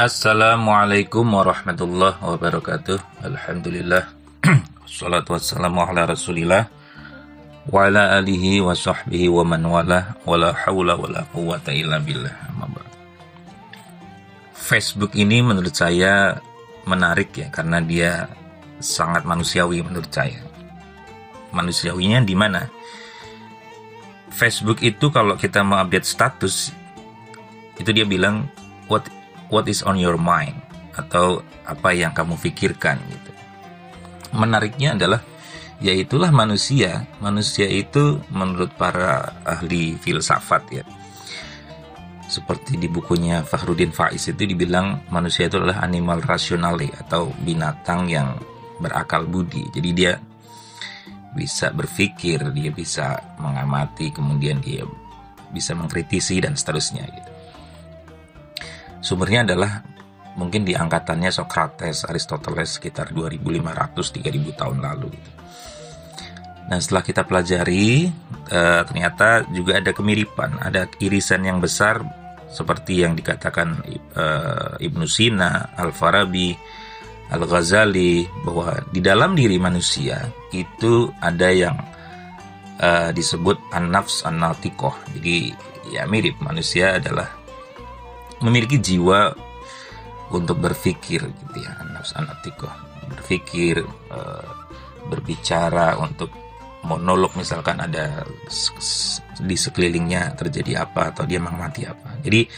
Assalamualaikum warahmatullahi wabarakatuh. Alhamdulillah. Salatu wassalamu ala rasulillah Wa ala alihi wa sahbihi wa man wala Wa la hawla wa la quwata illa billah. Facebook ini menurut saya menarik ya Karena dia sangat manusiawi menurut saya. Manusiawinya di mana? Facebook itu kalau kita mau update status Itu dia bilang What what is on your mind atau apa yang kamu pikirkan gitu. Menariknya adalah yaitulah manusia. Manusia itu menurut para ahli filsafat ya. Seperti di bukunya Fahrudin Faiz itu dibilang manusia itu adalah animal rasionale atau binatang yang berakal budi. Jadi dia bisa berpikir, dia bisa mengamati, kemudian dia bisa mengkritisi dan seterusnya gitu. Sumbernya adalah mungkin di angkatannya Socrates, Aristoteles sekitar 2500-3000 tahun lalu. Nah setelah kita pelajari uh, ternyata juga ada kemiripan, ada irisan yang besar seperti yang dikatakan uh, Ibnu Sina, Al-Farabi, Al-Ghazali bahwa di dalam diri manusia itu ada yang uh, disebut an-nafs. Jadi ya mirip manusia adalah memiliki jiwa untuk berpikir gitu ya nafs anatiko berpikir uh, berbicara untuk monolog misalkan ada di sekelilingnya terjadi apa atau dia mengamati apa. Jadi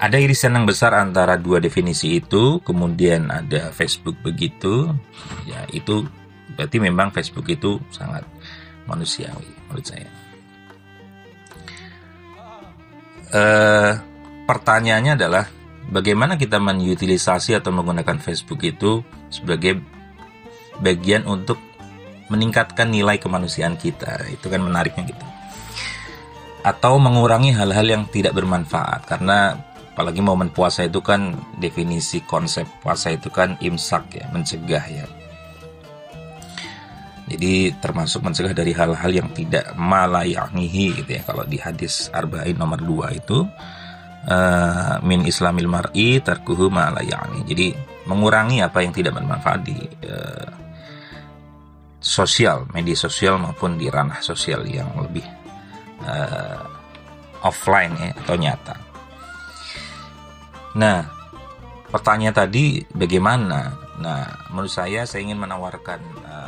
ada irisan yang besar antara dua definisi itu kemudian ada Facebook begitu ya itu berarti memang Facebook itu sangat manusiawi menurut saya. Uh, pertanyaannya adalah bagaimana kita menutilisasi atau menggunakan Facebook itu sebagai bagian untuk meningkatkan nilai kemanusiaan kita. Itu kan menariknya gitu. Atau mengurangi hal-hal yang tidak bermanfaat karena apalagi momen puasa itu kan definisi konsep puasa itu kan imsak ya, mencegah ya. Jadi termasuk mencegah dari hal-hal yang tidak malayanihi gitu ya. Kalau di hadis Arba'in nomor 2 itu uh, min islamil mar'i tarkuhu ma Jadi mengurangi apa yang tidak bermanfaat di uh, sosial, media sosial maupun di ranah sosial yang lebih uh, offline ya atau nyata. Nah, pertanyaan tadi bagaimana? Nah, menurut saya saya ingin menawarkan uh,